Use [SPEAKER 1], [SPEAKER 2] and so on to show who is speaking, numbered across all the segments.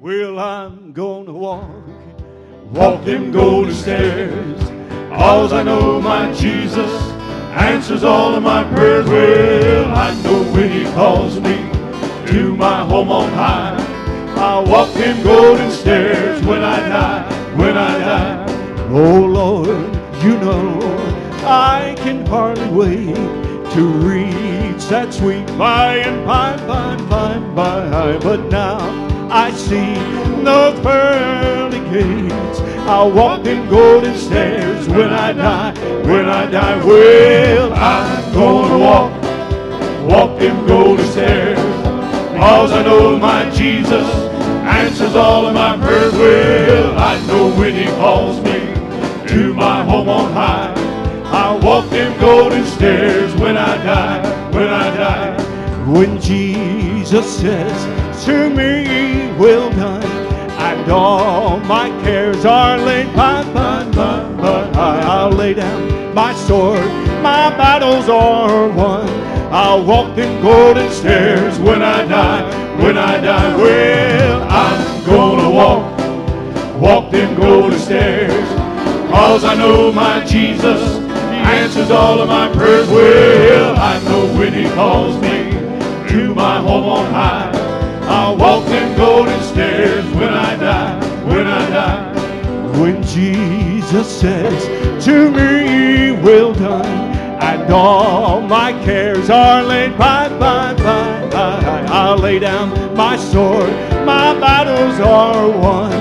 [SPEAKER 1] Well, I'm gonna walk, walk them golden stairs. Cause I know my Jesus answers all of my prayers. Well, I know when he calls me to my home on high, I'll walk them golden stairs when I die, when I die. Oh Lord, you know I can hardly wait to reach that sweet by and by, by, by, by. But now I see those pearly gates. I'll walk them golden stairs when I die, when I die. Well, I'm gonna walk, walk them golden stairs. Cause I know my Jesus answers all of my prayers. Well, I know when he calls me to my home on high. I'll walk them golden stairs when I die, when I die. When Jesus says to me, well done, and all my cares are laid by, by, by, by. I'll lay down my sword, my battles are won. I'll walk them golden stairs when I die, when I die. Well, I'm gonna walk, walk them golden stairs. Cause I know my Jesus answers all of my prayers. Well, I know when he calls me to my home on high, I'll walk them golden stairs when I die, when I die. When Jesus says to me, well done, and all my cares are laid by, by, by, by. I'll lay down my sword, my battles are won.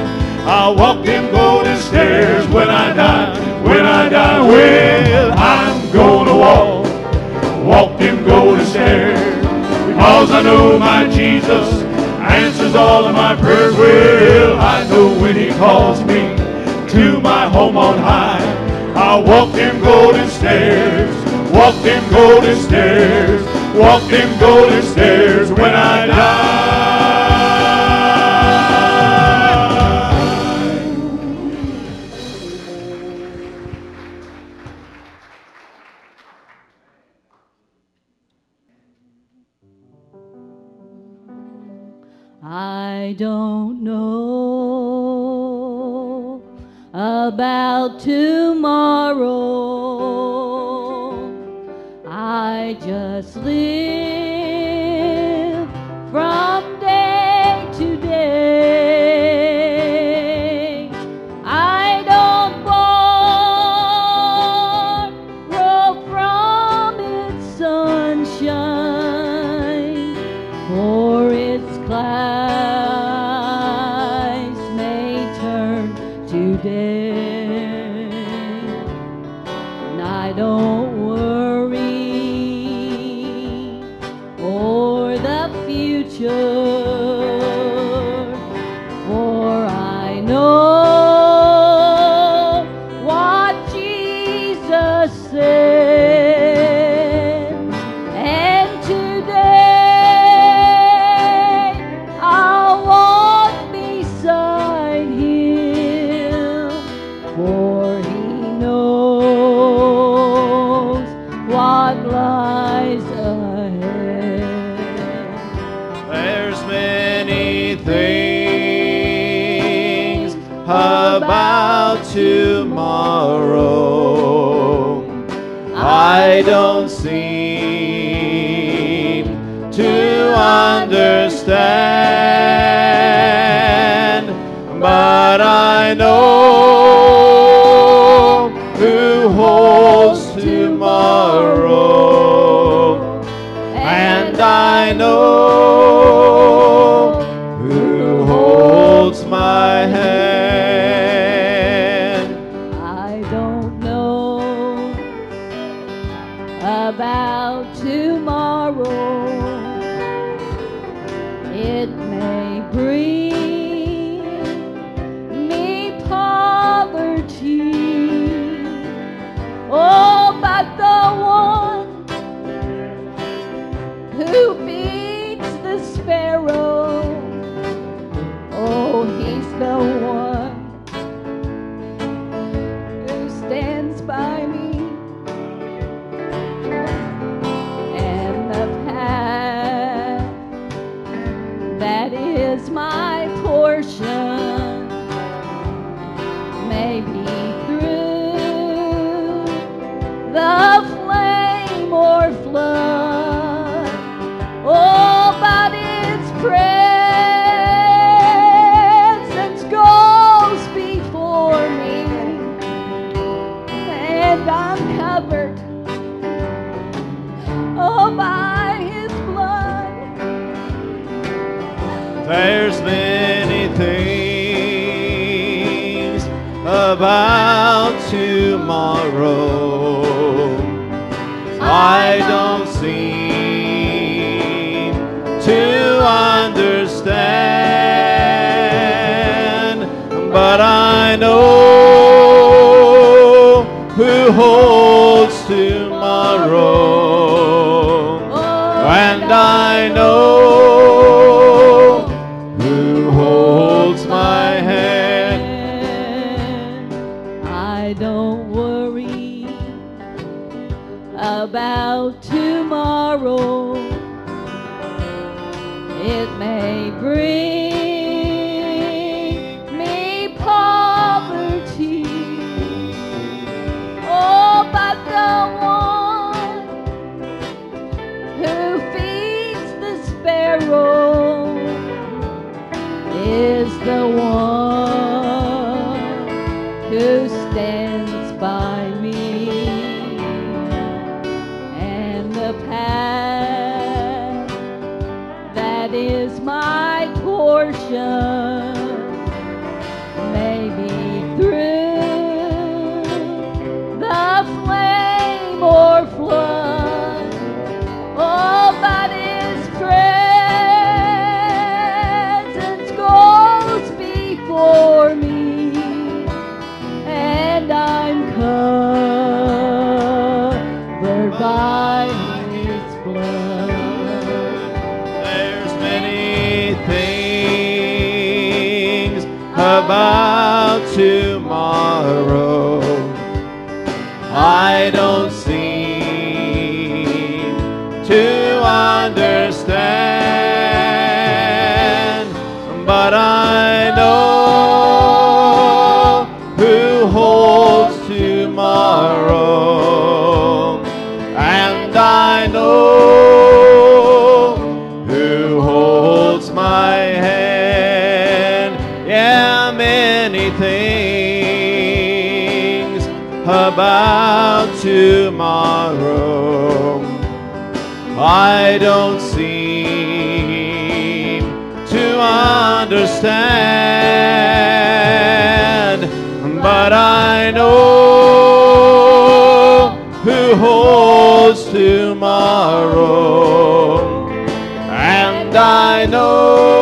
[SPEAKER 1] I'll walk them golden stairs when I die, when I die. Well, I'm gonna walk, walk them golden stairs. Because I know my Jesus answers all of my prayers. Well, I know when he calls me to my home on high, I'll walk them golden stairs, walk them golden stairs, walk them golden stairs when I die.
[SPEAKER 2] I don't know about tomorrow. I just live don't
[SPEAKER 1] seem but I know
[SPEAKER 2] about tomorrow. I don't seem to understand, but I know who holds tomorrow, and I know.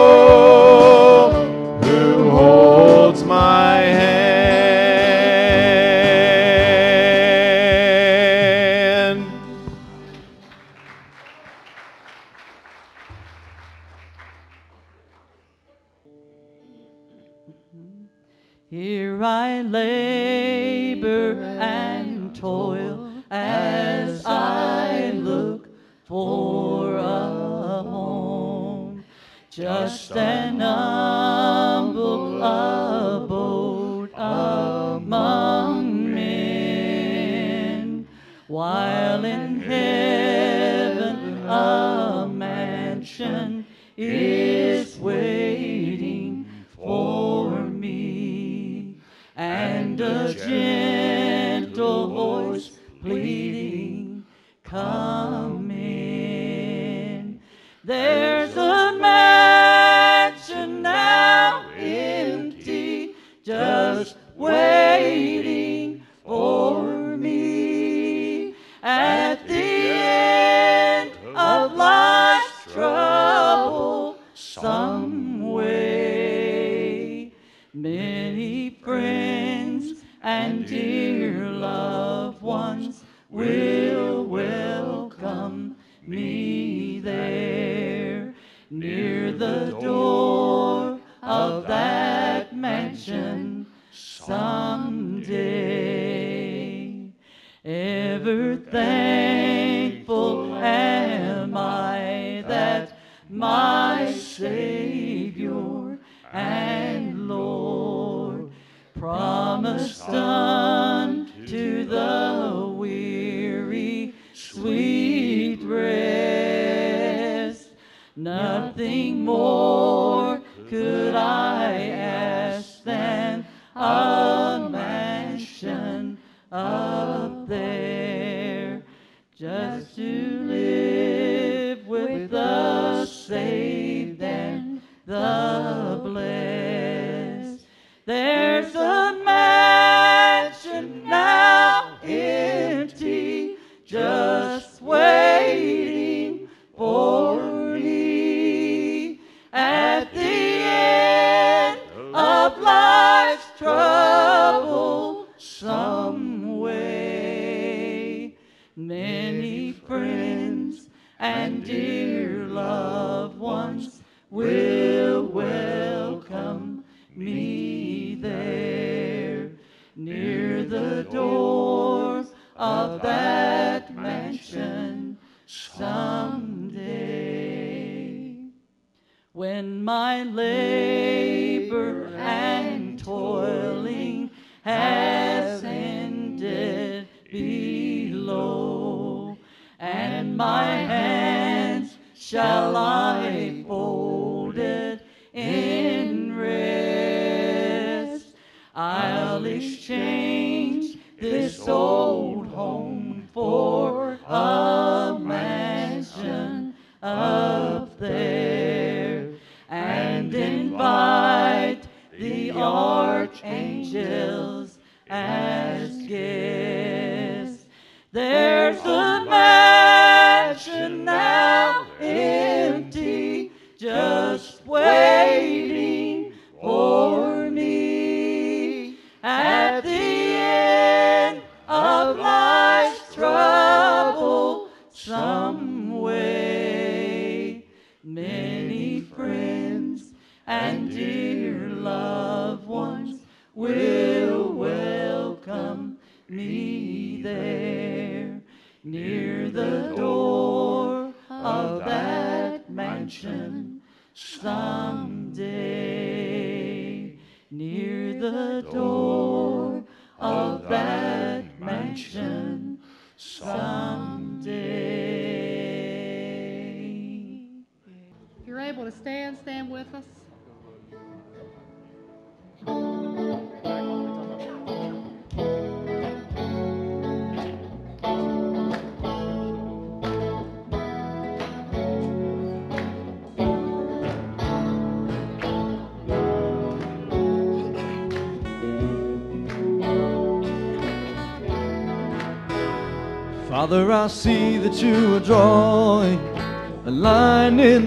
[SPEAKER 3] me.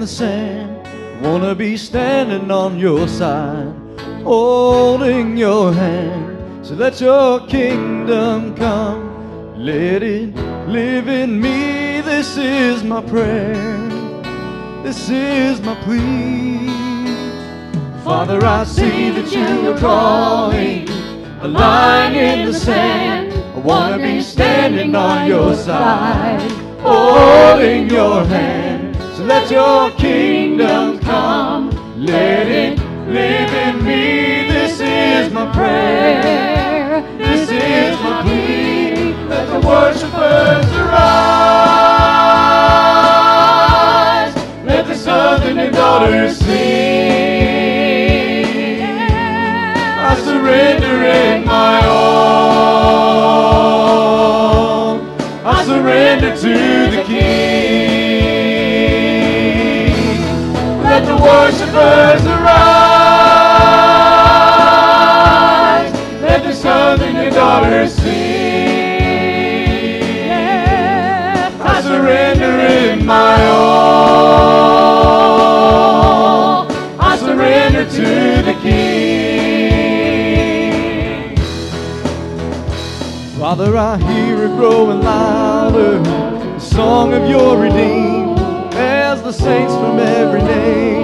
[SPEAKER 3] The
[SPEAKER 4] sand. Wanna be standing on your side, holding your hand. So let your kingdom come, let it live in me. This is my prayer, this is my plea. Father, I see that you are drawing a line in the sand. I wanna be standing on your side, holding your hand. Let your kingdom come, let it live in me. This is my prayer, this is my plea. Let the worshipers arise, let the sons and daughters sing. I surrender in my all. I surrender to the King. Worshipers arise. Let the sons and the daughters sing. I surrender in my all. I surrender to the King. Father, I hear it growing louder, the song of your redeemed, as the saints from every nation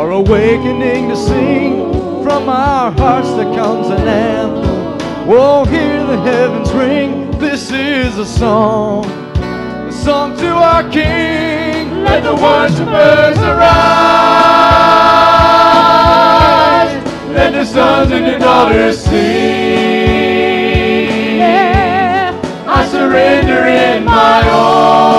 [SPEAKER 4] our awakening to sing from our hearts there comes an anthem oh hear the heavens ring. This is a song. A song to our king. Let the worshipers arise. Let the sons and your daughters sing. Yeah.
[SPEAKER 2] i surrender
[SPEAKER 4] in my all.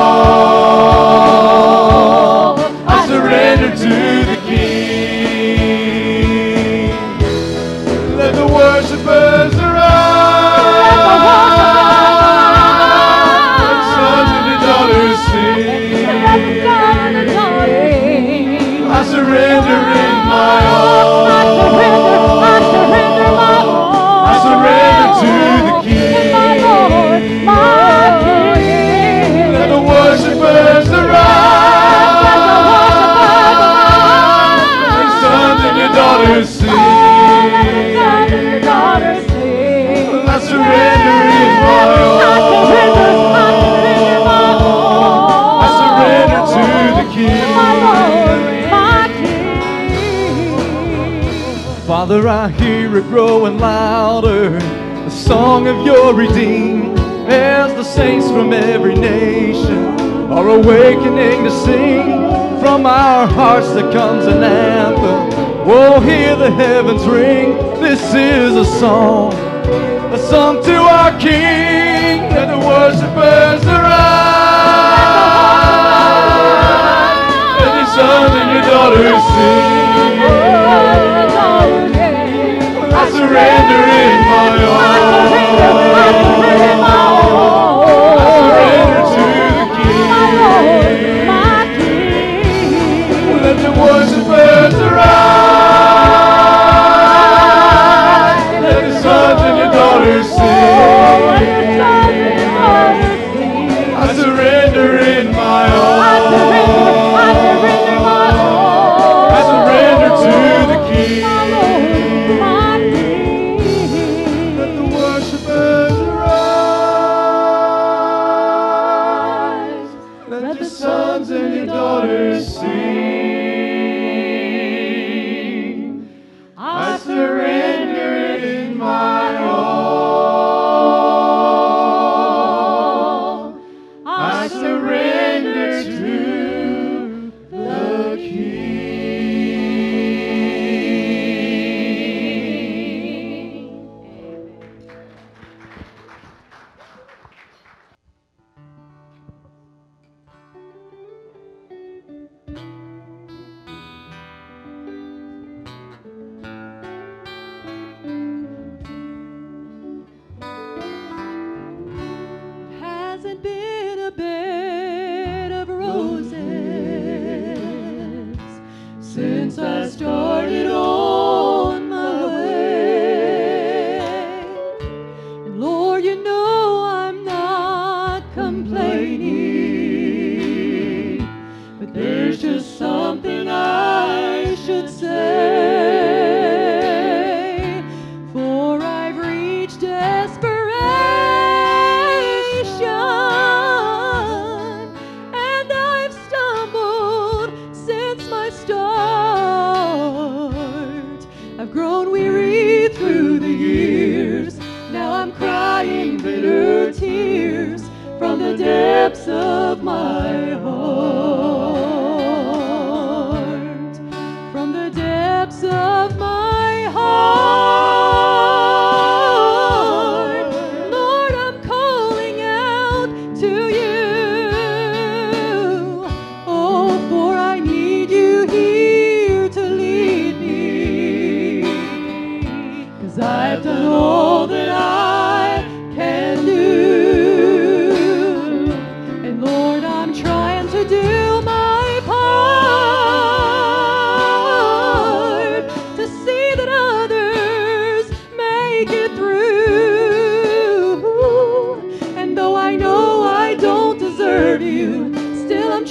[SPEAKER 4] surrendering. Father, I hear it growing louder, the song of your redeemed, as the saints from every nation are awakening to sing. From our hearts there comes an anthem. Oh, hear the heavens ring. This is a song, a song to our King, that the worshippers arise. And his sons and your daughters sing. surrendering my. I surrender to the King. Let the birds arise. Let the sons and the daughters sing. I surrender in my all. I surrender to the King.
[SPEAKER 5] I surrender.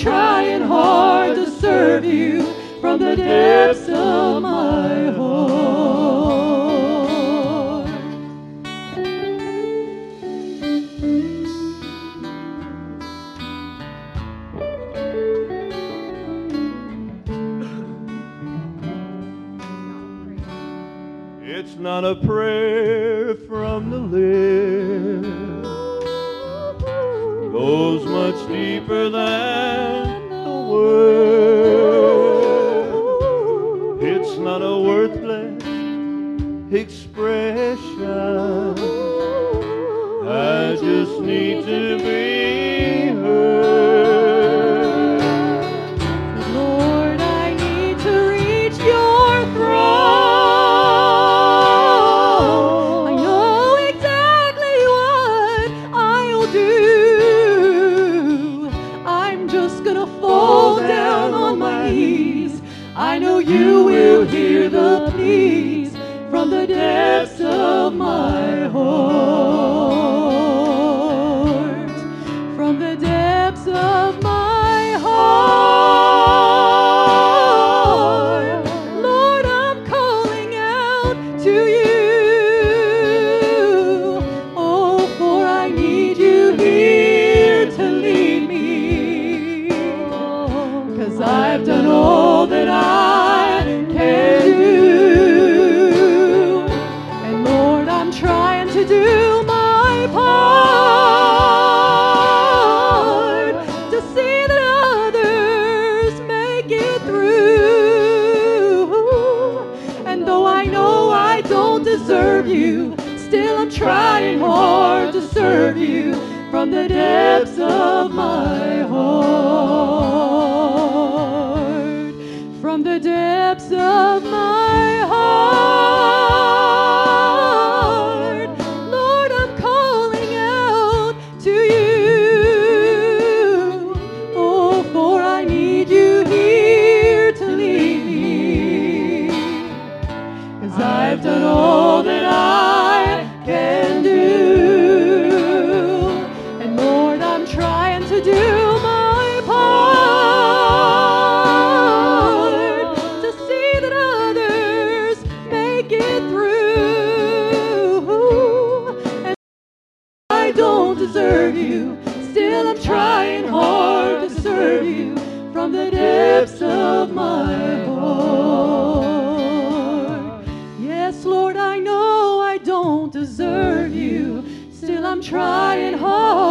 [SPEAKER 5] trying hard to serve you from the depths of my heart.
[SPEAKER 2] deserve you. Still, I'm trying hard to serve you from the depths of my heart. From the depths of my heart. trying hard.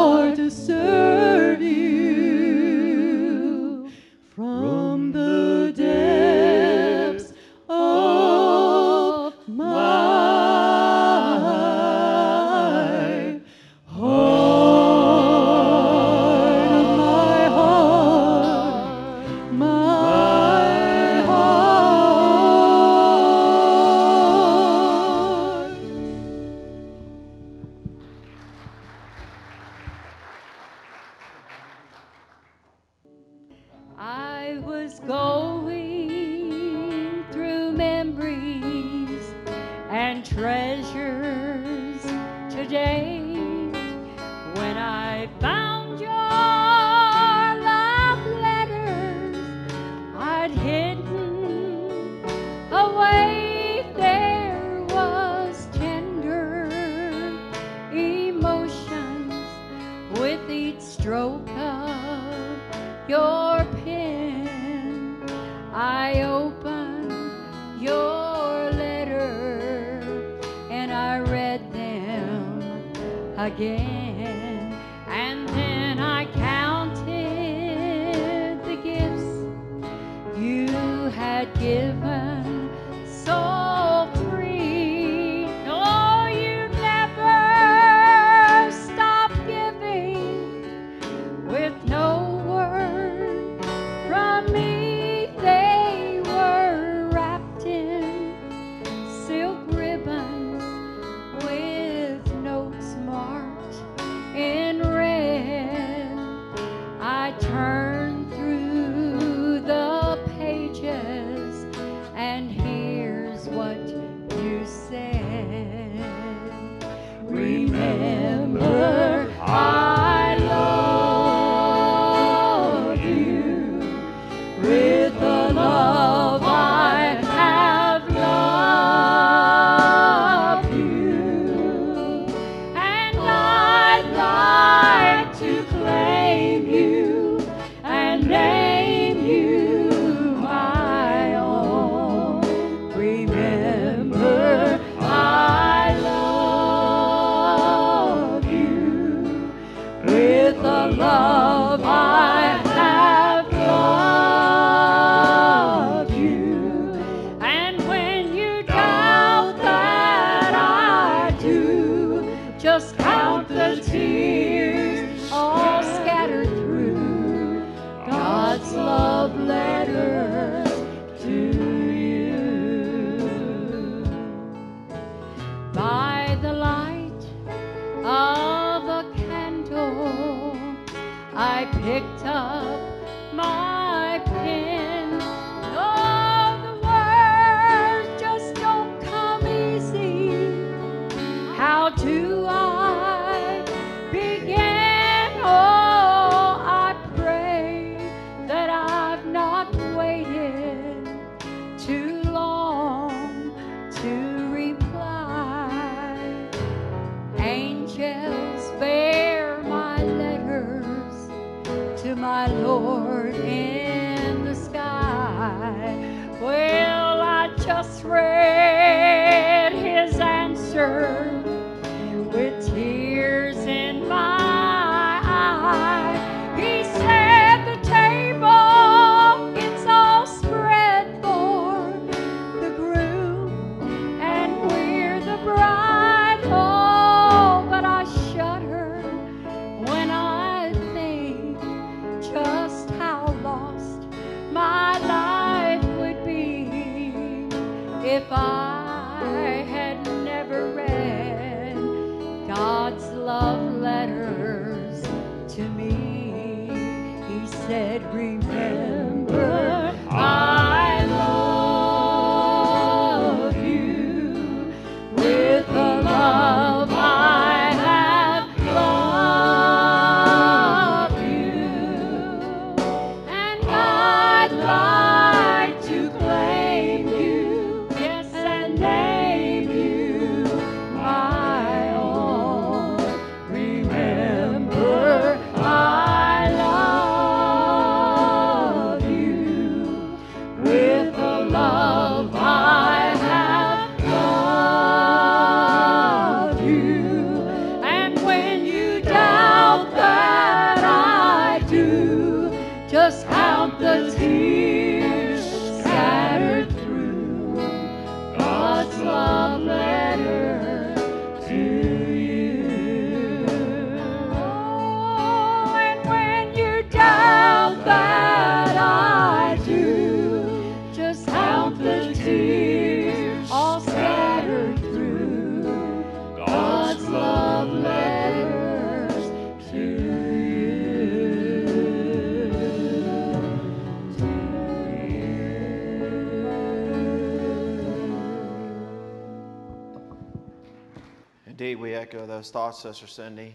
[SPEAKER 6] Those thoughts, Sister Cindy.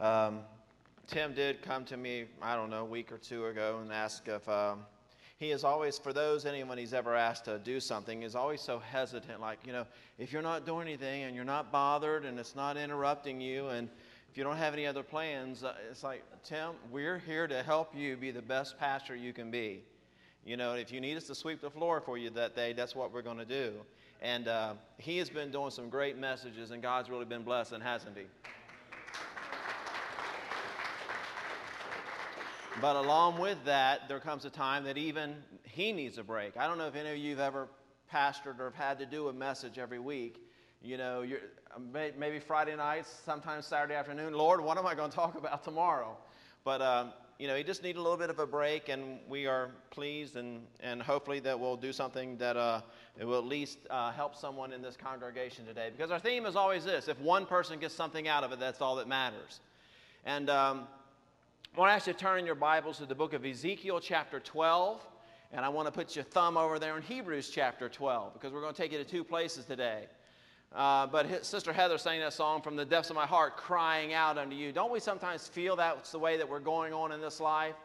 [SPEAKER 6] Um, Tim did come to me, I don't know, a week or two ago and ask if um, he is always, for those, anyone he's ever asked to do something, is always so hesitant. Like, you know, if you're not doing anything and you're not bothered and it's not interrupting you and if you don't have any other plans, uh, it's like, Tim, we're here to help you be the best pastor you can be. You know, if you need us to sweep the floor for you that day, that's what we're going to do. And uh, he has been doing some great messages, and God's really been blessing, hasn't he? But along with that, there comes a time that even he needs a break. I don't know if any of you have ever pastored or have had to do a message every week. You know, you're, maybe Friday nights, sometimes Saturday afternoon. Lord, what am I going to talk about tomorrow? But um, you know, you just need a little bit of a break, and we are pleased, and, and hopefully that we'll do something that uh, it will at least uh, help someone in this congregation today. Because our theme is always this: if one person gets something out of it, that's all that matters. And um, I want to ask you to turn in your Bibles to the book of Ezekiel, chapter 12. And I want to put your thumb over there in Hebrews, chapter 12, because we're going to take you to two places today. Uh, but his, Sister Heather sang that song from the depths of my heart, crying out unto you. Don't we sometimes feel that's the way that we're going on in this life?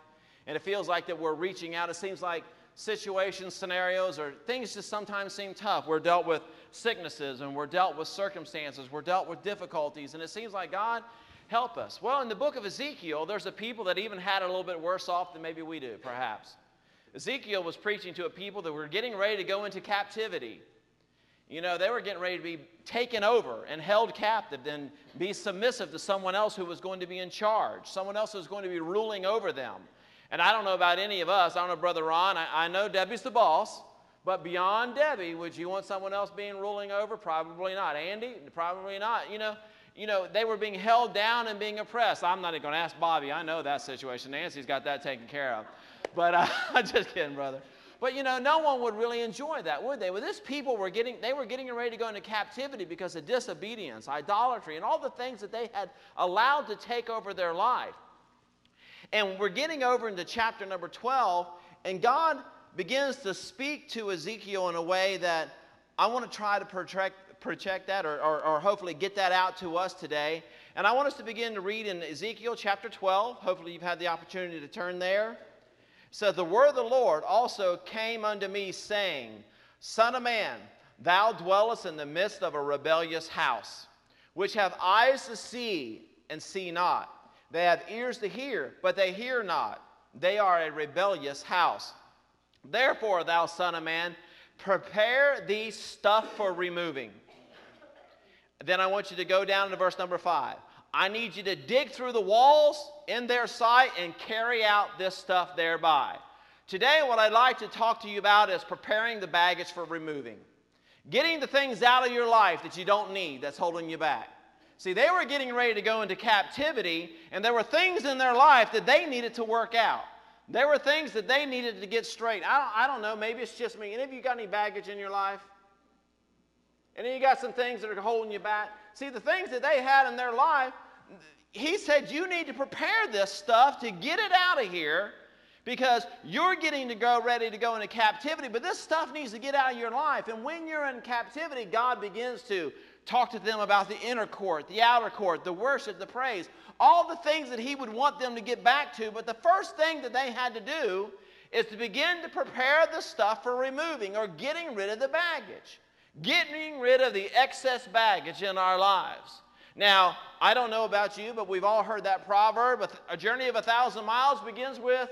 [SPEAKER 6] And it feels like that we're reaching out. It seems like situations, scenarios, or things just sometimes seem tough. We're dealt with sicknesses and we're dealt with circumstances. We're dealt with difficulties. And it seems like, God, help us. Well, in the book of Ezekiel, there's a people that even had a little bit worse off than maybe we do, perhaps. Ezekiel was preaching to a people that were getting ready to go into captivity. You know, they were getting ready to be taken over and held captive and be submissive to someone else who was going to be in charge, someone else who was going to be ruling over them. And I don't know about any of us. I don't know, Brother Ron. I, I know Debbie's the boss. But beyond Debbie, would you want someone else being ruling over? Probably not. Andy? Probably not. You know, you know, they were being held down and being oppressed. I'm not even going to ask Bobby. I know that situation. Nancy's got that taken care of. But uh, I'm just kidding, brother. But you know, no one would really enjoy that, would they? Well, this people were getting, they were getting ready to go into captivity because of disobedience, idolatry, and all the things that they had allowed to take over their life. And we're getting over into chapter number 12, and God begins to speak to Ezekiel in a way that I want to try to project, that or, or, or hopefully get that out to us today. And I want us to begin to read in Ezekiel chapter 12. Hopefully, you've had the opportunity to turn there. Says, The word of the Lord also came unto me, saying, Son of man, thou dwellest in the midst of a rebellious house, which have eyes to see and see not. They have ears to hear, but they hear not. They are a rebellious house. Therefore, thou son of man, prepare thee stuff for removing. Then I want you to go down to verse number five. I need you to dig through the walls in their sight and carry out this stuff thereby. Today, what I'd like to talk to you about is preparing the baggage for removing. Getting the things out of your life that you don't need that's holding you back. See, they were getting ready to go into captivity, and there were things in their life that they needed to work out. There were things that they needed to get straight. I don't, I don't know, maybe it's just me. Any of you got any baggage in your life? And then you got some things that are holding you back. See, the things that they had in their life, he said, you need to prepare this stuff to get it out of here because you're getting to go ready to go into captivity, but this stuff needs to get out of your life. And when you're in captivity, God begins to talk to them about the inner court, the outer court, the worship, the praise, all the things that He would want them to get back to. But the first thing that they had to do is to begin to prepare the stuff for removing or getting rid of the baggage, getting rid of the excess baggage in our lives. Now, I don't know about you, but we've all heard that proverb a journey of a thousand miles begins with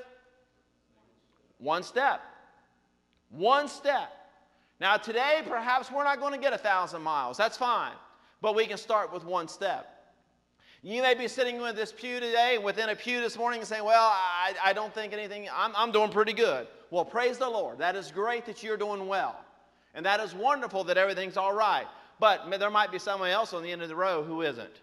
[SPEAKER 6] one step. One step. Now, today, perhaps we're not going to get a thousand miles. That's fine. But we can start with one step. You may be sitting with this pew today, within a pew this morning, and saying, Well, I, I don't think anything, I'm, I'm doing pretty good. Well, praise the Lord. That is great that you're doing well. And that is wonderful that everything's all right. But there might be someone else on the end of the row who isn't.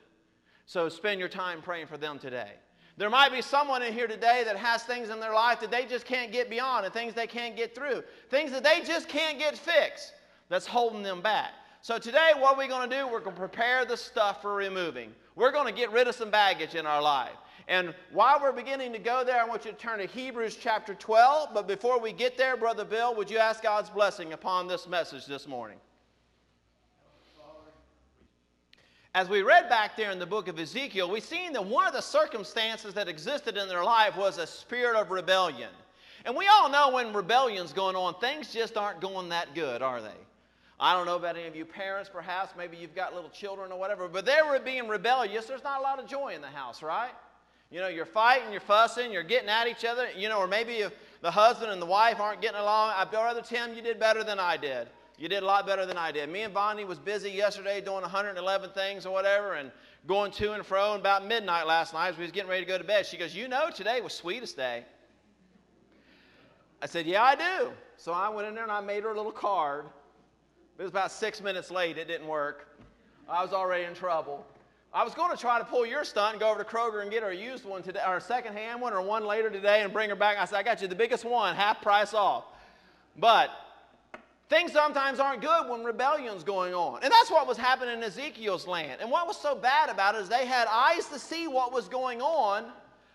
[SPEAKER 6] So spend your time praying for them today. There might be someone in here today that has things in their life that they just can't get beyond and things they can't get through, things that they just can't get fixed that's holding them back. So today, what we're going to do, we're going to prepare the stuff for removing. We're going to get rid of some baggage in our life. And while we're beginning to go there, I want you to turn to Hebrews chapter 12. But before we get there, Brother Bill, would you ask God's blessing upon this message this morning? As we read back there in the book of Ezekiel, we seen that one of the circumstances that existed in their life was a spirit of rebellion. And we all know when rebellion's going on, things just aren't going that good, are they? I don't know about any of you parents, perhaps, maybe you've got little children or whatever, but they were being rebellious. There's not a lot of joy in the house, right? You know, you're fighting, you're fussing, you're getting at each other, you know, or maybe if the husband and the wife aren't getting along. I'd rather, Tim, you did better than I did. You did a lot better than I did. Me and Bonnie was busy yesterday doing 111 things or whatever and going to and fro. And about midnight last night as we was getting ready to go to bed, she goes, you know today was sweetest day. I said, yeah, I do. So I went in there and I made her a little card. It was about six minutes late. It didn't work. I was already in trouble. I was going to try to pull your stunt and go over to Kroger and get her a used one today, or a secondhand one, or one later today, and bring her back. I said, I got you the biggest one, half price off. But Things sometimes aren't good when rebellion's going on. And that's what was happening in Ezekiel's land. And what was so bad about it is they had eyes to see what was going on,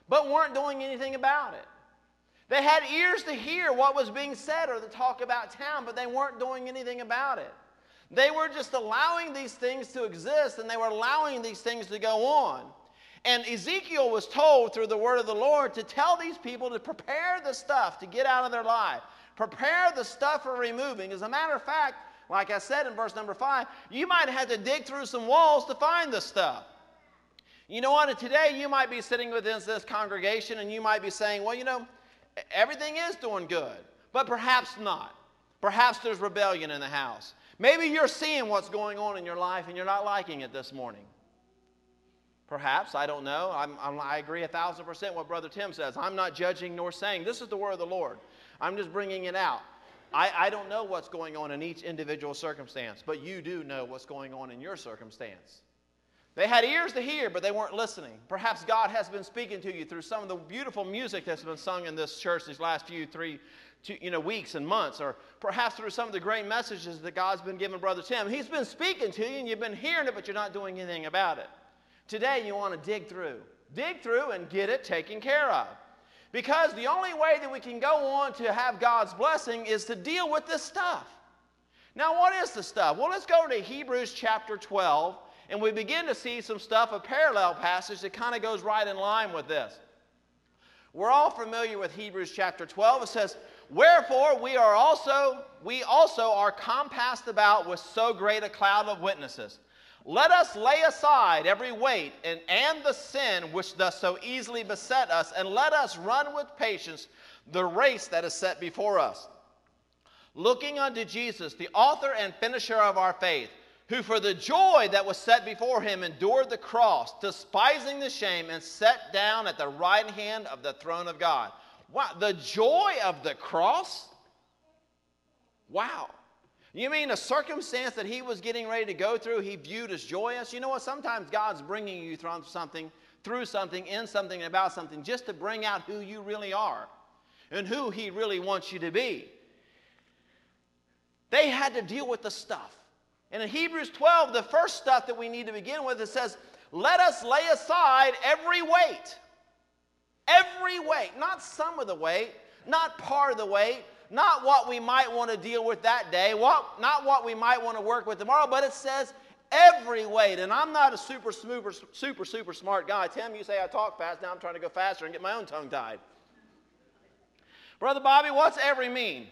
[SPEAKER 6] but weren't doing anything about it. They had ears to hear what was being said or the talk about town, but they weren't doing anything about it. They were just allowing these things to exist and they were allowing these things to go on. And Ezekiel was told through the word of the Lord to tell these people to prepare the stuff to get out of their life. Prepare the stuff for removing. As a matter of fact, like I said in verse number five, you might have to dig through some walls to find the stuff. You know what? Today you might be sitting within this congregation and you might be saying, well, you know, everything is doing good, but perhaps not. Perhaps there's rebellion in the house. Maybe you're seeing what's going on in your life and you're not liking it this morning. Perhaps, I don't know. I'm, I'm, i agree a thousand percent what Brother Tim says. I'm not judging nor saying. This is the word of the Lord. I'm just bringing it out. I, I don't know what's going on in each individual circumstance, but you do know what's going on in your circumstance. They had ears to hear, but they weren't listening. Perhaps God has been speaking to you through some of the beautiful music that's been sung in this church these last few three two, you know, weeks and months, or perhaps through some of the great messages that God's been giving Brother Tim. He's been speaking to you, and you've been hearing it, but you're not doing anything about it. Today, you want to dig through. Dig through and get it taken care of. Because the only way that we can go on to have God's blessing is to deal with this stuff. Now, what is the stuff? Well, let's go to Hebrews chapter 12, and we begin to see some stuff, a parallel passage that kind of goes right in line with this. We're all familiar with Hebrews chapter 12. It says, Wherefore we are also, we also are compassed about with so great a cloud of witnesses. Let us lay aside every weight and, and the sin which does so easily beset us, and let us run with patience the race that is set before us. Looking unto Jesus, the author and finisher of our faith, who for the joy that was set before him endured the cross, despising the shame, and sat down at the right hand of the throne of God. Wow, the joy of the cross? Wow. You mean a circumstance that he was getting ready to go through, he viewed as joyous? You know what? Sometimes God's bringing you through something, through something, in something, about something, just to bring out who you really are and who he really wants you to be. They had to deal with the stuff. And in Hebrews 12, the first stuff that we need to begin with, it says, Let us lay aside every weight. Every weight, not some of the weight, not part of the weight, not what we might want to deal with that day, what, not what we might want to work with tomorrow, but it says every weight. And I'm not a super, super, super, super smart guy. Tim, you say I talk fast. Now I'm trying to go faster and get my own tongue tied. Brother Bobby, what's every mean?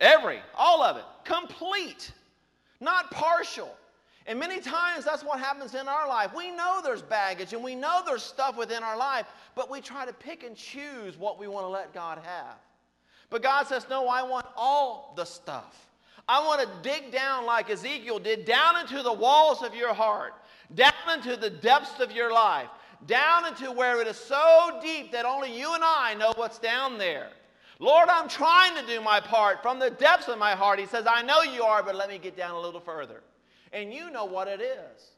[SPEAKER 6] Every, all of it, complete, not partial. And many times that's what happens in our life. We know there's baggage and we know there's stuff within our life, but we try to pick and choose what we want to let God have. But God says, No, I want all the stuff. I want to dig down like Ezekiel did, down into the walls of your heart, down into the depths of your life, down into where it is so deep that only you and I know what's down there. Lord, I'm trying to do my part from the depths of my heart. He says, I know you are, but let me get down a little further. And you know what it is.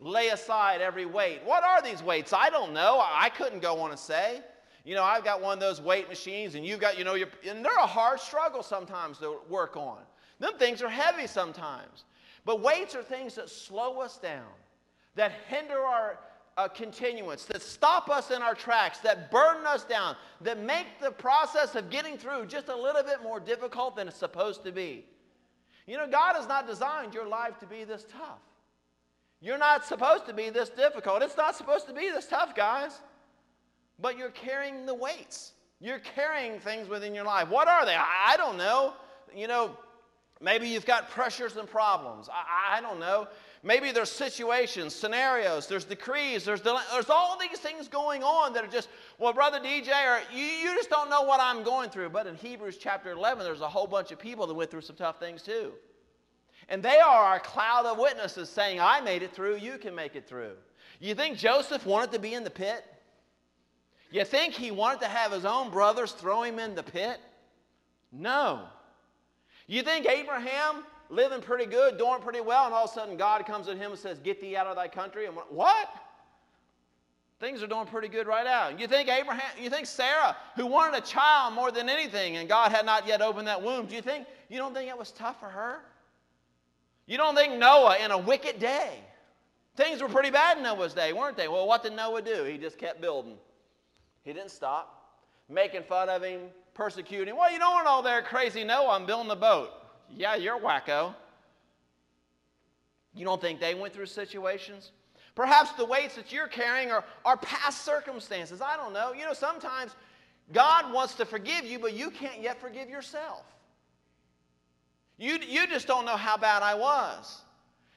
[SPEAKER 6] Lay aside every weight. What are these weights? I don't know. I couldn't go on and say. You know, I've got one of those weight machines, and you've got, you know, and they're a hard struggle sometimes to work on. Them things are heavy sometimes. But weights are things that slow us down, that hinder our uh, continuance, that stop us in our tracks, that burden us down, that make the process of getting through just a little bit more difficult than it's supposed to be. You know, God has not designed your life to be this tough. You're not supposed to be this difficult. It's not supposed to be this tough, guys but you're carrying the weights. You're carrying things within your life. What are they? I don't know. You know, maybe you've got pressures and problems. I, I don't know. Maybe there's situations, scenarios, there's decrees, there's, there's all these things going on that are just, well, Brother DJ, or you, you just don't know what I'm going through. But in Hebrews chapter 11, there's a whole bunch of people that went through some tough things too. And they are our cloud of witnesses saying, I made it through, you can make it through. You think Joseph wanted to be in the pit? You think he wanted to have his own brothers throw him in the pit? No. You think Abraham living pretty good, doing pretty well, and all of a sudden God comes to him and says, Get thee out of thy country? And what? Things are doing pretty good right now. You think Abraham, you think Sarah, who wanted a child more than anything, and God had not yet opened that womb, do you think you don't think it was tough for her? You don't think Noah in a wicked day? Things were pretty bad in Noah's day, weren't they? Well, what did Noah do? He just kept building. He didn't stop. Making fun of him, persecuting. Well, you don't all there crazy. No, I'm building a boat. Yeah, you're wacko. You don't think they went through situations? Perhaps the weights that you're carrying are, are past circumstances. I don't know. You know, sometimes God wants to forgive you, but you can't yet forgive yourself. You, you just don't know how bad I was.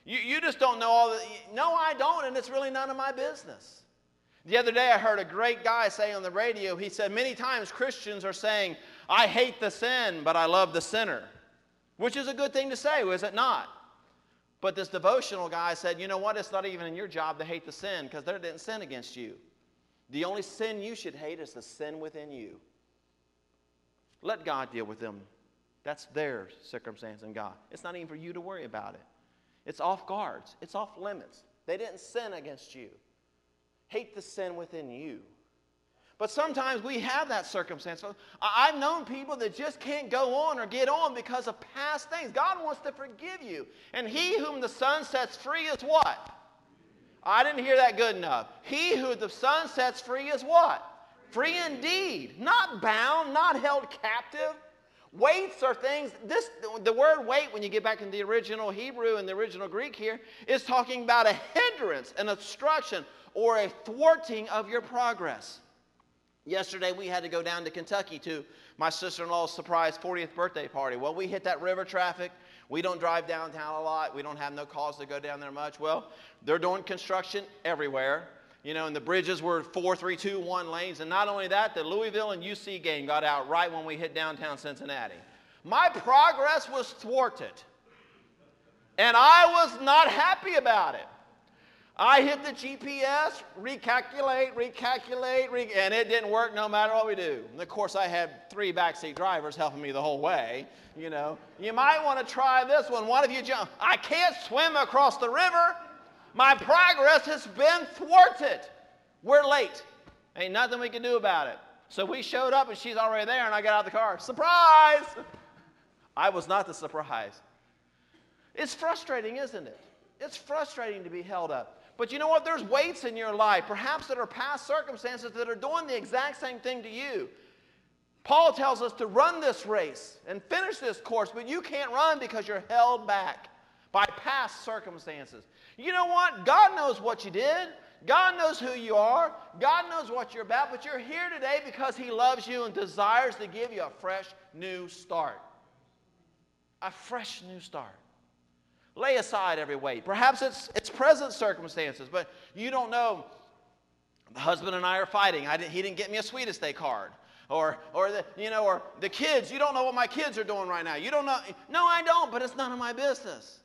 [SPEAKER 6] You, you just don't know all the. No, I don't, and it's really none of my business. The other day, I heard a great guy say on the radio, he said, Many times Christians are saying, I hate the sin, but I love the sinner, which is a good thing to say, is it not? But this devotional guy said, You know what? It's not even in your job to hate the sin because they didn't sin against you. The only sin you should hate is the sin within you. Let God deal with them. That's their circumstance in God. It's not even for you to worry about it. It's off guards, it's off limits. They didn't sin against you. Hate the sin within you. But sometimes we have that circumstance. I've known people that just can't go on or get on because of past things. God wants to forgive you. And he whom the Son sets free is what? I didn't hear that good enough. He who the Son sets free is what? Free indeed. Not bound, not held captive. Weights are things, this, the word weight, when you get back in the original Hebrew and the original Greek here, is talking about a hindrance, an obstruction, or a thwarting of your progress. Yesterday, we had to go down to Kentucky to my sister in law's surprise 40th birthday party. Well, we hit that river traffic. We don't drive downtown a lot. We don't have no cause to go down there much. Well, they're doing construction everywhere. You know, and the bridges were four, three, two, one lanes. And not only that, the Louisville and UC game got out right when we hit downtown Cincinnati. My progress was thwarted. And I was not happy about it. I hit the GPS, recalculate, recalculate, re- and it didn't work no matter what we do. And of course, I had three backseat drivers helping me the whole way. You know, you might want to try this one. What if you jump? I can't swim across the river. My progress has been thwarted. We're late. Ain't nothing we can do about it. So we showed up, and she's already there, and I got out of the car. Surprise! I was not the surprise. It's frustrating, isn't it? It's frustrating to be held up. But you know what? There's weights in your life, perhaps that are past circumstances that are doing the exact same thing to you. Paul tells us to run this race and finish this course, but you can't run because you're held back by past circumstances. You know what? God knows what you did. God knows who you are. God knows what you're about, but you're here today because He loves you and desires to give you a fresh new start. A fresh new start. Lay aside every weight. Perhaps it's, it's present circumstances, but you don't know. The husband and I are fighting. I didn't, he didn't get me a sweet day card. Or, or the, you know, or the kids, you don't know what my kids are doing right now. You don't know. No, I don't, but it's none of my business.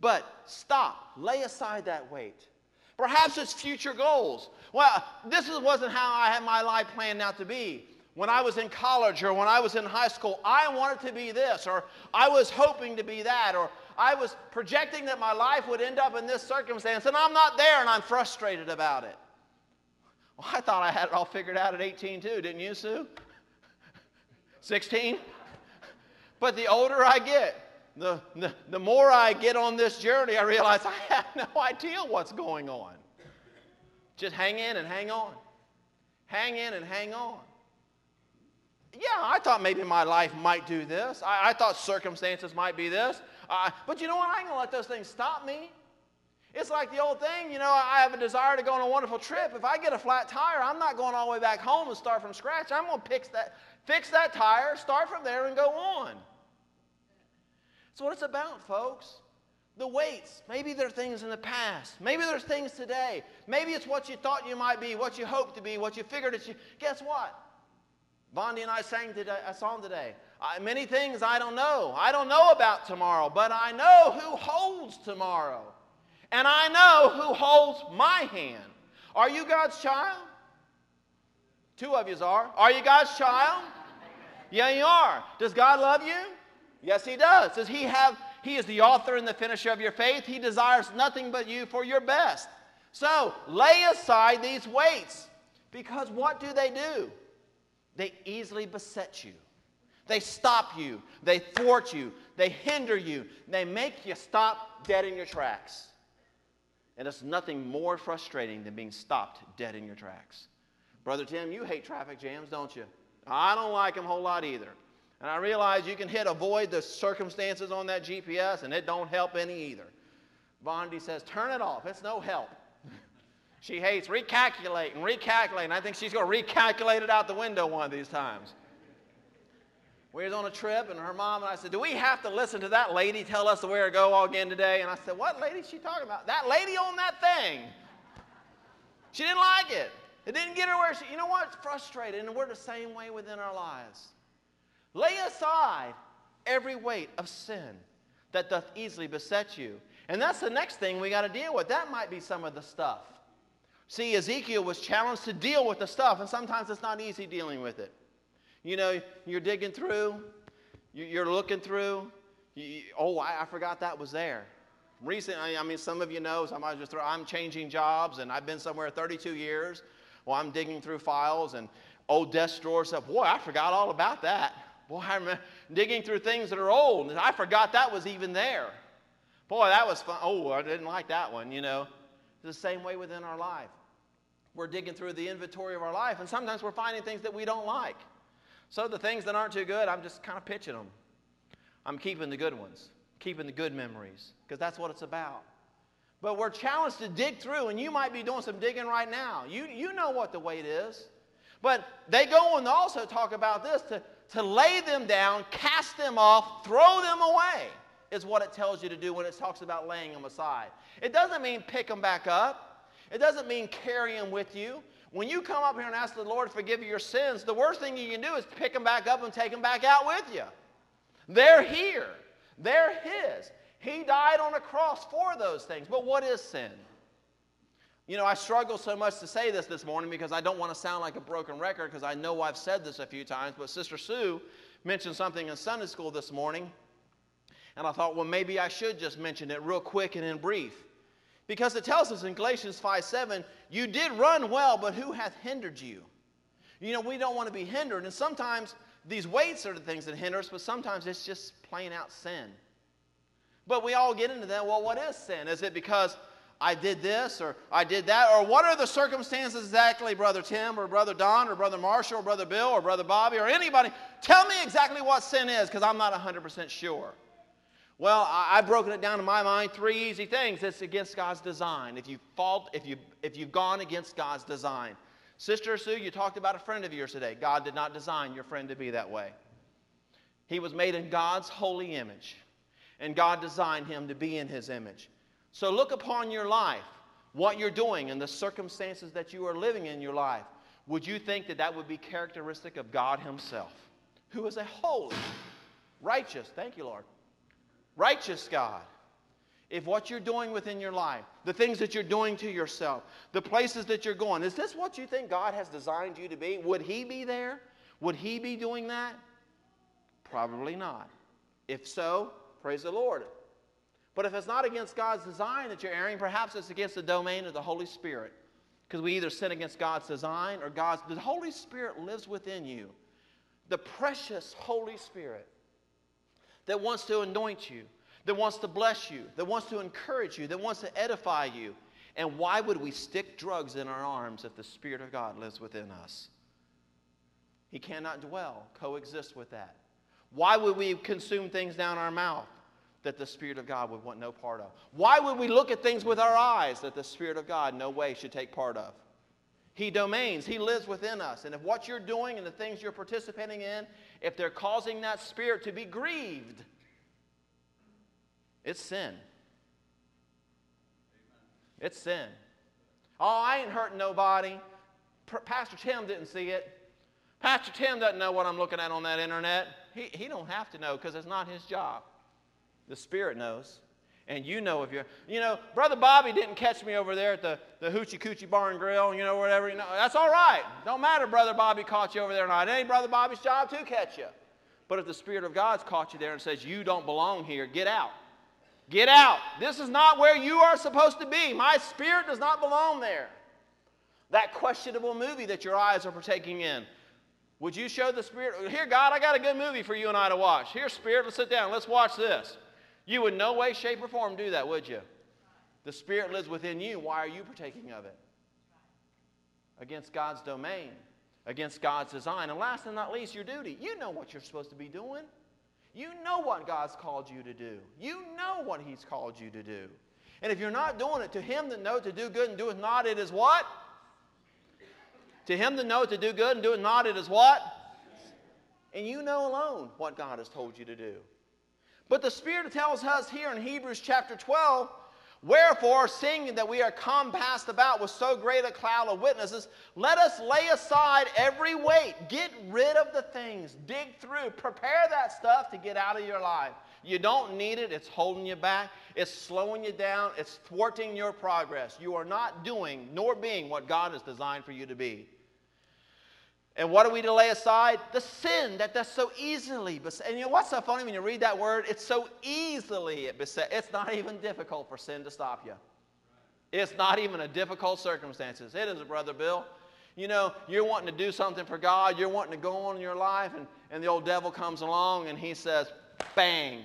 [SPEAKER 6] But stop. Lay aside that weight. Perhaps it's future goals. Well, this wasn't how I had my life planned out to be. When I was in college or when I was in high school, I wanted to be this, or I was hoping to be that, or I was projecting that my life would end up in this circumstance, and I'm not there and I'm frustrated about it. Well, I thought I had it all figured out at 18 too, didn't you, Sue? 16? But the older I get, the, the, the more I get on this journey, I realize I have no idea what's going on. Just hang in and hang on. Hang in and hang on. Yeah, I thought maybe my life might do this. I, I thought circumstances might be this. Uh, but you know what? I ain't going to let those things stop me. It's like the old thing, you know, I have a desire to go on a wonderful trip. If I get a flat tire, I'm not going all the way back home and start from scratch. I'm going to fix that, fix that tire, start from there, and go on. That's what it's about, folks. The weights. Maybe there are things in the past. Maybe there's things today. Maybe it's what you thought you might be, what you hoped to be, what you figured that you. Guess what? Bondi and I sang today, a song today. I, many things I don't know. I don't know about tomorrow, but I know who holds tomorrow. And I know who holds my hand. Are you God's child? Two of you are. Are you God's child? Yeah, you are. Does God love you? Yes, He does. Does He have, He is the author and the finisher of your faith. He desires nothing but you for your best. So lay aside these weights because what do they do? They easily beset you. They stop you. They thwart you. They hinder you. They make you stop dead in your tracks. And it's nothing more frustrating than being stopped dead in your tracks. Brother Tim, you hate traffic jams, don't you? I don't like them a whole lot either. And I realize you can hit avoid the circumstances on that GPS, and it don't help any either. Bondi says, turn it off. It's no help. she hates recalculating, recalculating. I think she's going to recalculate it out the window one of these times. We was on a trip, and her mom and I said, "Do we have to listen to that lady tell us where to go again today?" And I said, "What lady is she talking about? That lady on that thing." She didn't like it. It didn't get her where she. You know what? It's frustrating, and we're the same way within our lives. Lay aside every weight of sin that doth easily beset you. And that's the next thing we got to deal with. That might be some of the stuff. See, Ezekiel was challenged to deal with the stuff, and sometimes it's not easy dealing with it. You know, you're digging through, you're looking through. You, oh, I, I, forgot that was there. Recently, I mean, some of you know, some just throw, I'm changing jobs, and I've been somewhere 32 years. Well, I'm digging through files and old desk drawers stuff. Boy, I forgot all about that. Boy, I'm digging through things that are old, and I forgot that was even there. Boy, that was fun. Oh, I didn't like that one, you know. It's the same way within our life. We're digging through the inventory of our life, and sometimes we're finding things that we don't like. So the things that aren't too good, I'm just kind of pitching them. I'm keeping the good ones, keeping the good memories, because that's what it's about. But we're challenged to dig through, and you might be doing some digging right now. You, you know what the weight is. But they go on to also talk about this to, to lay them down, cast them off, throw them away, is what it tells you to do when it talks about laying them aside. It doesn't mean pick them back up, it doesn't mean carry them with you. When you come up here and ask the Lord to forgive you your sins, the worst thing you can do is pick them back up and take them back out with you. They're here, they're His. He died on a cross for those things. But what is sin? You know, I struggle so much to say this this morning because I don't want to sound like a broken record because I know I've said this a few times. But Sister Sue mentioned something in Sunday school this morning. And I thought, well, maybe I should just mention it real quick and in brief. Because it tells us in Galatians 5 7, you did run well, but who hath hindered you? You know, we don't want to be hindered. And sometimes these weights are the things that hinder us, but sometimes it's just plain out sin. But we all get into that. Well, what is sin? Is it because I did this or I did that? Or what are the circumstances exactly, Brother Tim or Brother Don or Brother Marshall or Brother Bill or Brother Bobby or anybody? Tell me exactly what sin is because I'm not 100% sure. Well, I, have broken it down in my mind three easy things. It's against God's design. If you fault, if you if you've gone against God's design. Sister Sue, you talked about a friend of yours today. God did not design your friend to be that way. He was made in God's holy image, and God designed him to be in his image. So look upon your life, what you're doing, and the circumstances that you are living in your life. Would you think that that would be characteristic of God Himself, who is a holy, righteous, thank you, Lord, righteous God? If what you're doing within your life, the things that you're doing to yourself, the places that you're going, is this what you think God has designed you to be? Would He be there? Would He be doing that? Probably not. If so, praise the Lord. But if it's not against God's design that you're erring, perhaps it's against the domain of the Holy Spirit. Because we either sin against God's design or God's. The Holy Spirit lives within you. The precious Holy Spirit that wants to anoint you, that wants to bless you, that wants to encourage you, that wants to edify you. And why would we stick drugs in our arms if the Spirit of God lives within us? He cannot dwell, coexist with that. Why would we consume things down our mouth? that the Spirit of God would want no part of? Why would we look at things with our eyes that the Spirit of God no way should take part of? He domains, He lives within us. And if what you're doing and the things you're participating in, if they're causing that Spirit to be grieved, it's sin. It's sin. Oh, I ain't hurting nobody. Pastor Tim didn't see it. Pastor Tim doesn't know what I'm looking at on that internet. He, he don't have to know because it's not his job. The Spirit knows. And you know if you're, you know, Brother Bobby didn't catch me over there at the, the Hoochie Coochie Bar and Grill, you know, whatever. You know, that's all right. Don't matter, Brother Bobby caught you over there or not. It ain't Brother Bobby's job to catch you. But if the Spirit of God's caught you there and says, you don't belong here, get out. Get out. This is not where you are supposed to be. My spirit does not belong there. That questionable movie that your eyes are partaking in. Would you show the Spirit? Here, God, I got a good movie for you and I to watch. Here, Spirit, let's sit down. Let's watch this. You would no way, shape, or form do that, would you? The Spirit lives within you. Why are you partaking of it? Against God's domain, against God's design. And last and not least, your duty. You know what you're supposed to be doing. You know what God's called you to do. You know what He's called you to do. And if you're not doing it, to Him that know to do good and do it not, it is what? To Him that know to do good and do it not, it is what? And you know alone what God has told you to do. But the Spirit tells us here in Hebrews chapter 12, Wherefore, seeing that we are compassed about with so great a cloud of witnesses, let us lay aside every weight, get rid of the things, dig through, prepare that stuff to get out of your life. You don't need it, it's holding you back, it's slowing you down, it's thwarting your progress. You are not doing nor being what God has designed for you to be. And what do we to lay aside? The sin that does so easily beset. And you know what's so funny when you read that word? It's so easily it beset. It's not even difficult for sin to stop you. It's not even a difficult circumstances. It is, Brother Bill. You know, you're wanting to do something for God, you're wanting to go on in your life, and, and the old devil comes along and he says, bang.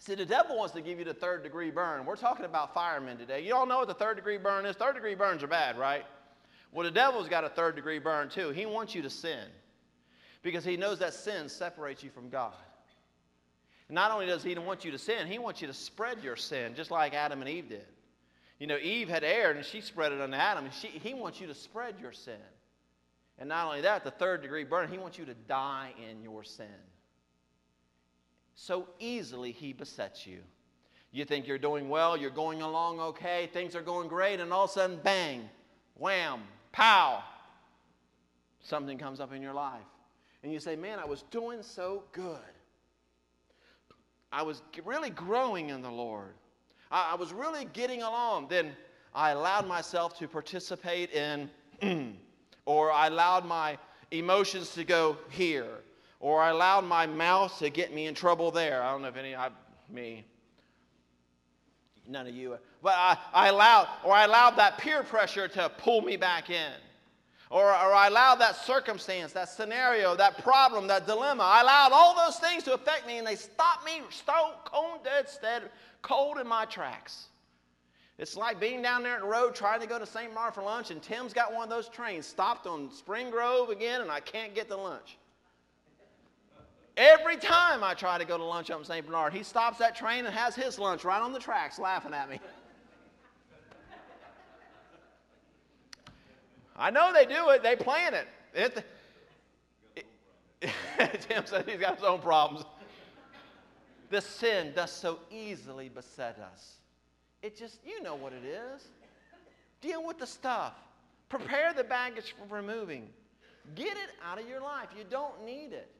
[SPEAKER 6] See, the devil wants to give you the third degree burn. We're talking about firemen today. You all know what the third degree burn is? Third degree burns are bad, right? Well, the devil's got a third degree burn too. He wants you to sin because he knows that sin separates you from God. Not only does he want you to sin, he wants you to spread your sin, just like Adam and Eve did. You know, Eve had erred and she spread it on Adam, and she, he wants you to spread your sin. And not only that, the third degree burn, he wants you to die in your sin. So easily he besets you. You think you're doing well, you're going along okay, things are going great, and all of a sudden, bang, wham, pow, something comes up in your life. And you say, Man, I was doing so good. I was really growing in the Lord. I, I was really getting along. Then I allowed myself to participate in, or I allowed my emotions to go here, or I allowed my mouth to get me in trouble there. I don't know if any, I, me, none of you, but I, I allowed, or I allowed that peer pressure to pull me back in. Or, or I allowed that circumstance, that scenario, that problem, that dilemma. I allowed all those things to affect me, and they stopped me stone cold dead stead, cold in my tracks. It's like being down there at the road trying to go to St. Mark for lunch, and Tim's got one of those trains stopped on Spring Grove again, and I can't get to lunch. Every time I try to go to lunch up in St. Bernard, he stops that train and has his lunch right on the tracks laughing at me. I know they do it, they plan it. it, it Tim says he's got his own problems. The sin does so easily beset us. It just, you know what it is. Deal with the stuff. Prepare the baggage for removing. Get it out of your life. You don't need it.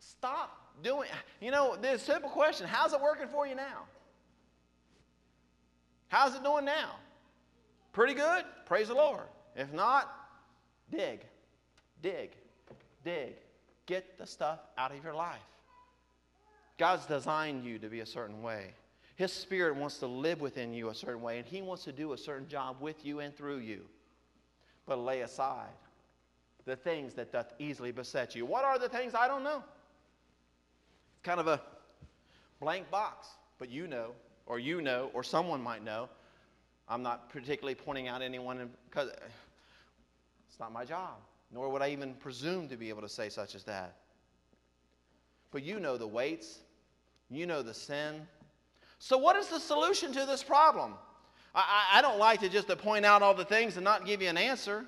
[SPEAKER 6] Stop doing. You know, this simple question: How's it working for you now? How's it doing now? Pretty good. Praise the Lord. If not, dig, dig, dig. Get the stuff out of your life. God's designed you to be a certain way. His Spirit wants to live within you a certain way, and He wants to do a certain job with you and through you. But lay aside the things that doth easily beset you. What are the things? I don't know. Kind of a blank box, but you know, or you know, or someone might know. I'm not particularly pointing out anyone because uh, it's not my job, nor would I even presume to be able to say such as that. But you know the weights, you know the sin, so, what is the solution to this problem? I, I, don't like to just to point out all the things and not give you an answer.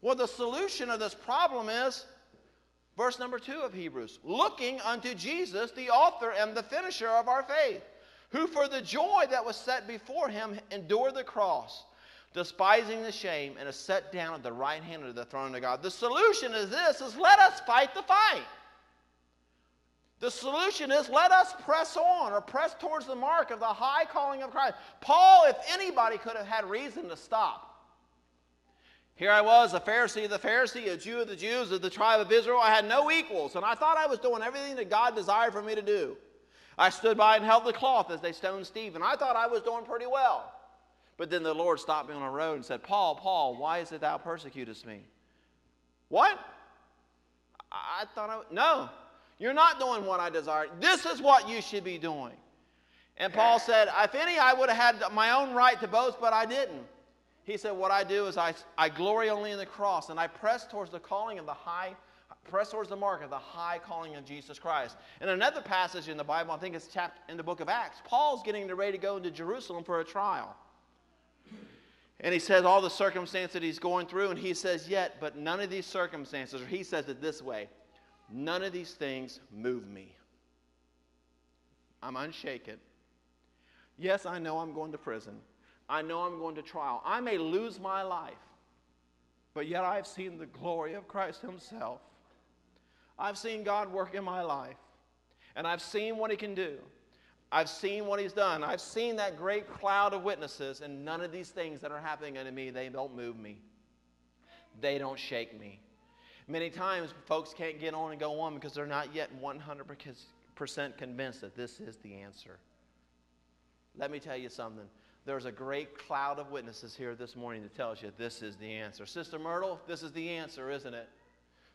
[SPEAKER 6] Well, the solution of this problem is verse number two of Hebrews looking unto Jesus, the author and the finisher of our faith, who for the joy that was set before him endured the cross, despising the shame, and is set down at the right hand of the throne of God. The solution is this is let us fight the fight. The solution is let us press on or press towards the mark of the high calling of Christ. Paul, if anybody, could have had reason to stop. Here I was, a Pharisee of the Pharisee, a Jew of the Jews of the tribe of Israel. I had no equals, and I thought I was doing everything that God desired for me to do. I stood by and held the cloth as they stoned Stephen. I thought I was doing pretty well. But then the Lord stopped me on the road and said, Paul, Paul, why is it thou persecutest me? What? I thought I, no, you're not doing what I desire. This is what you should be doing. And Paul said, If any, I would have had my own right to boast, but I didn't. He said, What I do is I, I glory only in the cross, and I press towards the calling of the high, press towards the mark of the high calling of Jesus Christ. In another passage in the Bible, I think it's chapter in the book of Acts, Paul's getting ready to go into Jerusalem for a trial. And he says all the circumstances that he's going through, and he says, Yet, but none of these circumstances, or he says it this way None of these things move me. I'm unshaken. Yes, I know I'm going to prison. I know I'm going to trial. I may lose my life, but yet I've seen the glory of Christ Himself. I've seen God work in my life, and I've seen what He can do. I've seen what He's done. I've seen that great cloud of witnesses, and none of these things that are happening unto me, they don't move me. They don't shake me. Many times, folks can't get on and go on because they're not yet 100% convinced that this is the answer. Let me tell you something. There's a great cloud of witnesses here this morning that tells you this is the answer. Sister Myrtle, this is the answer, isn't it?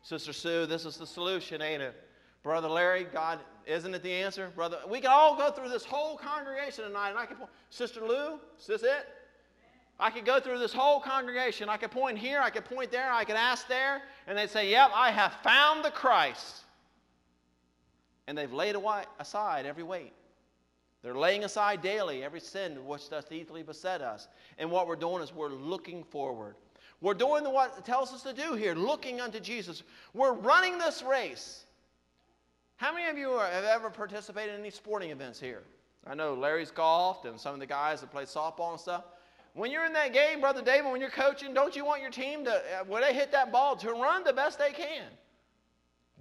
[SPEAKER 6] Sister Sue, this is the solution, ain't it? Brother Larry, God, isn't it the answer? Brother, we can all go through this whole congregation tonight, and I can. Sister Lou, is this it? I could go through this whole congregation. I could point here, I could point there, I could ask there, and they'd say, Yep, I have found the Christ. And they've laid aside every weight. They're laying aside daily every sin which doth easily beset us. And what we're doing is we're looking forward. We're doing what it tells us to do here, looking unto Jesus. We're running this race. How many of you have ever participated in any sporting events here? I know Larry's golfed and some of the guys that play softball and stuff. When you're in that game, Brother David, when you're coaching, don't you want your team to, uh, when they hit that ball, to run the best they can?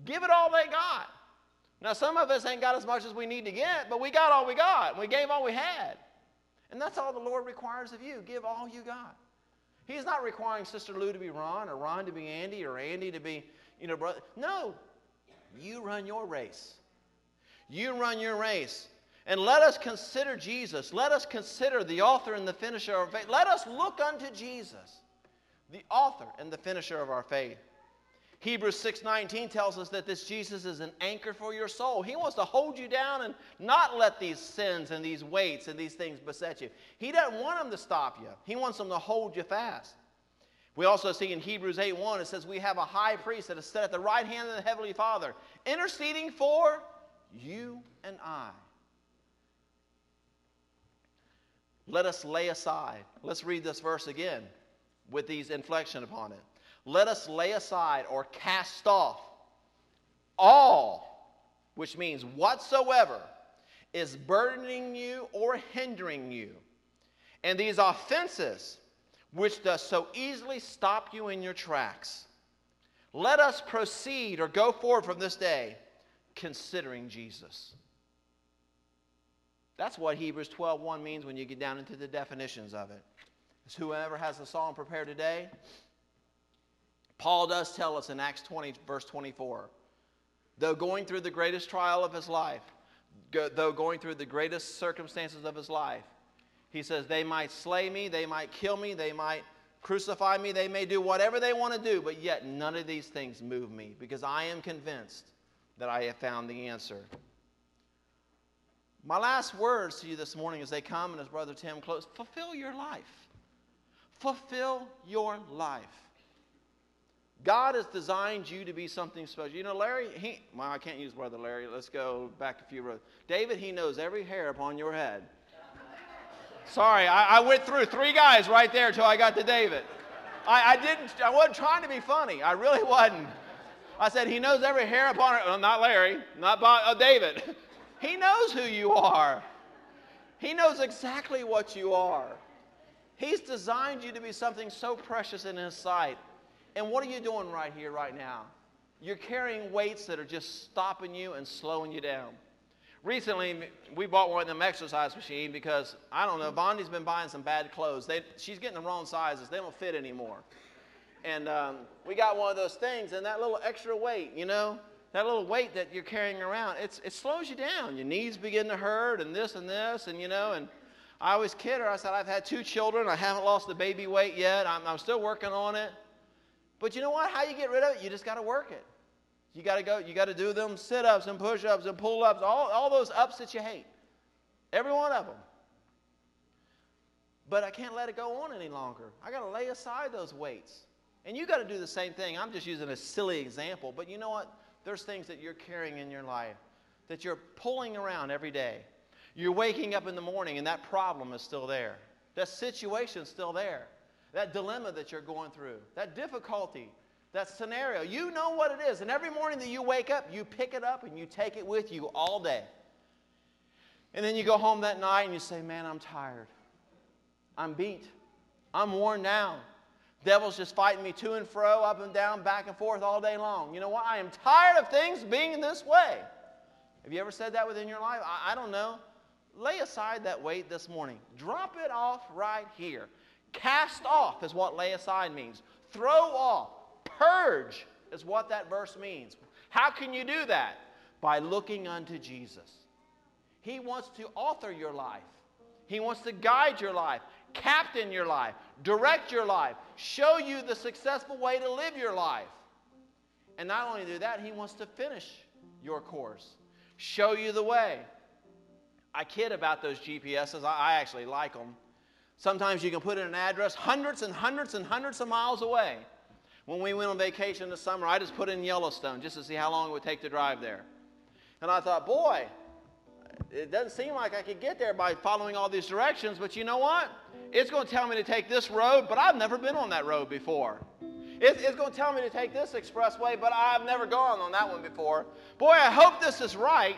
[SPEAKER 6] Give it all they got. Now, some of us ain't got as much as we need to get, but we got all we got. We gave all we had. And that's all the Lord requires of you. Give all you got. He's not requiring Sister Lou to be Ron or Ron to be Andy or Andy to be, you know, brother. No. You run your race. You run your race. And let us consider Jesus. Let us consider the author and the finisher of our faith. Let us look unto Jesus. the author and the finisher of our faith. Hebrews 6:19 tells us that this Jesus is an anchor for your soul. He wants to hold you down and not let these sins and these weights and these things beset you. He doesn't want them to stop you. He wants them to hold you fast. We also see in Hebrews 8:1 it says we have a high priest that is set at the right hand of the heavenly Father, interceding for you and I. Let us lay aside. Let's read this verse again with these inflection upon it. Let us lay aside or cast off all, which means whatsoever, is burdening you or hindering you. And these offenses, which does so easily stop you in your tracks. Let us proceed or go forward from this day considering Jesus. That's what Hebrews 12:1 means when you get down into the definitions of it. It's whoever has the psalm prepared today. Paul does tell us in Acts 20, verse 24, though going through the greatest trial of his life, go, though going through the greatest circumstances of his life, he says, They might slay me, they might kill me, they might crucify me, they may do whatever they want to do, but yet none of these things move me because I am convinced that I have found the answer. My last words to you this morning as they come and as Brother Tim closes fulfill your life. Fulfill your life. God has designed you to be something special. You know, Larry, he, well, I can't use Brother Larry. Let's go back a few rows. David, he knows every hair upon your head. Sorry, I, I went through three guys right there until I got to David. I, I, didn't, I wasn't trying to be funny. I really wasn't. I said, He knows every hair upon it. Well, not Larry, not Bob, uh, David. He knows who you are. He knows exactly what you are. He's designed you to be something so precious in His sight. And what are you doing right here, right now? You're carrying weights that are just stopping you and slowing you down. Recently, we bought one of them exercise machine because I don't know. Bondi's been buying some bad clothes. They, she's getting the wrong sizes. They don't fit anymore. And um, we got one of those things, and that little extra weight, you know, that little weight that you're carrying around, it's, it slows you down. Your knees begin to hurt, and this and this, and you know, and I always kid her. I said, I've had two children. I haven't lost the baby weight yet. I'm, I'm still working on it. But you know what? How you get rid of it? You just got to work it. You got to go, you got to do them sit ups and push ups and pull ups, all, all those ups that you hate. Every one of them. But I can't let it go on any longer. I got to lay aside those weights. And you got to do the same thing. I'm just using a silly example, but you know what? There's things that you're carrying in your life that you're pulling around every day. You're waking up in the morning and that problem is still there. That situation's still there. That dilemma that you're going through, that difficulty, that scenario. You know what it is. And every morning that you wake up, you pick it up and you take it with you all day. And then you go home that night and you say, Man, I'm tired. I'm beat. I'm worn down. Devil's just fighting me to and fro, up and down, back and forth all day long. You know what? I am tired of things being this way. Have you ever said that within your life? I, I don't know. Lay aside that weight this morning. Drop it off right here. Cast off is what lay aside means. Throw off. Purge is what that verse means. How can you do that? By looking unto Jesus. He wants to author your life, He wants to guide your life, captain your life, direct your life, show you the successful way to live your life. And not only do that, He wants to finish your course, show you the way. I kid about those GPSs, I actually like them. Sometimes you can put in an address hundreds and hundreds and hundreds of miles away. When we went on vacation this summer, I just put in Yellowstone just to see how long it would take to drive there. And I thought, boy, it doesn't seem like I could get there by following all these directions, but you know what? It's going to tell me to take this road, but I've never been on that road before. It's, it's going to tell me to take this expressway, but I've never gone on that one before. Boy, I hope this is right.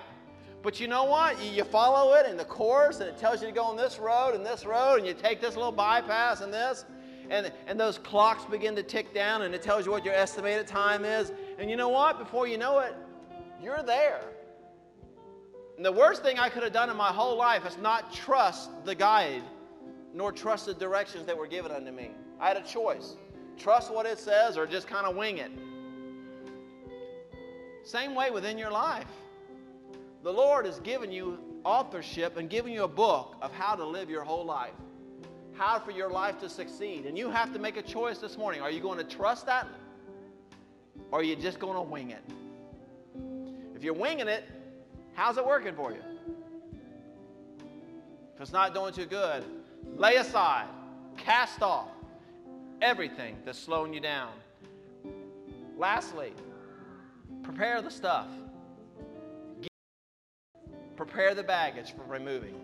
[SPEAKER 6] But you know what? You, you follow it in the course, and it tells you to go on this road and this road, and you take this little bypass and this and, and those clocks begin to tick down and it tells you what your estimated time is. And you know what? Before you know it, you're there. And the worst thing I could have done in my whole life is not trust the guide nor trust the directions that were given unto me. I had a choice trust what it says or just kind of wing it. Same way within your life. The Lord has given you authorship and given you a book of how to live your whole life how for your life to succeed. And you have to make a choice this morning. Are you going to trust that? Or are you just going to wing it? If you're winging it, how's it working for you? If it's not doing too good, lay aside, cast off everything that's slowing you down. Lastly, prepare the stuff. Prepare the baggage for removing.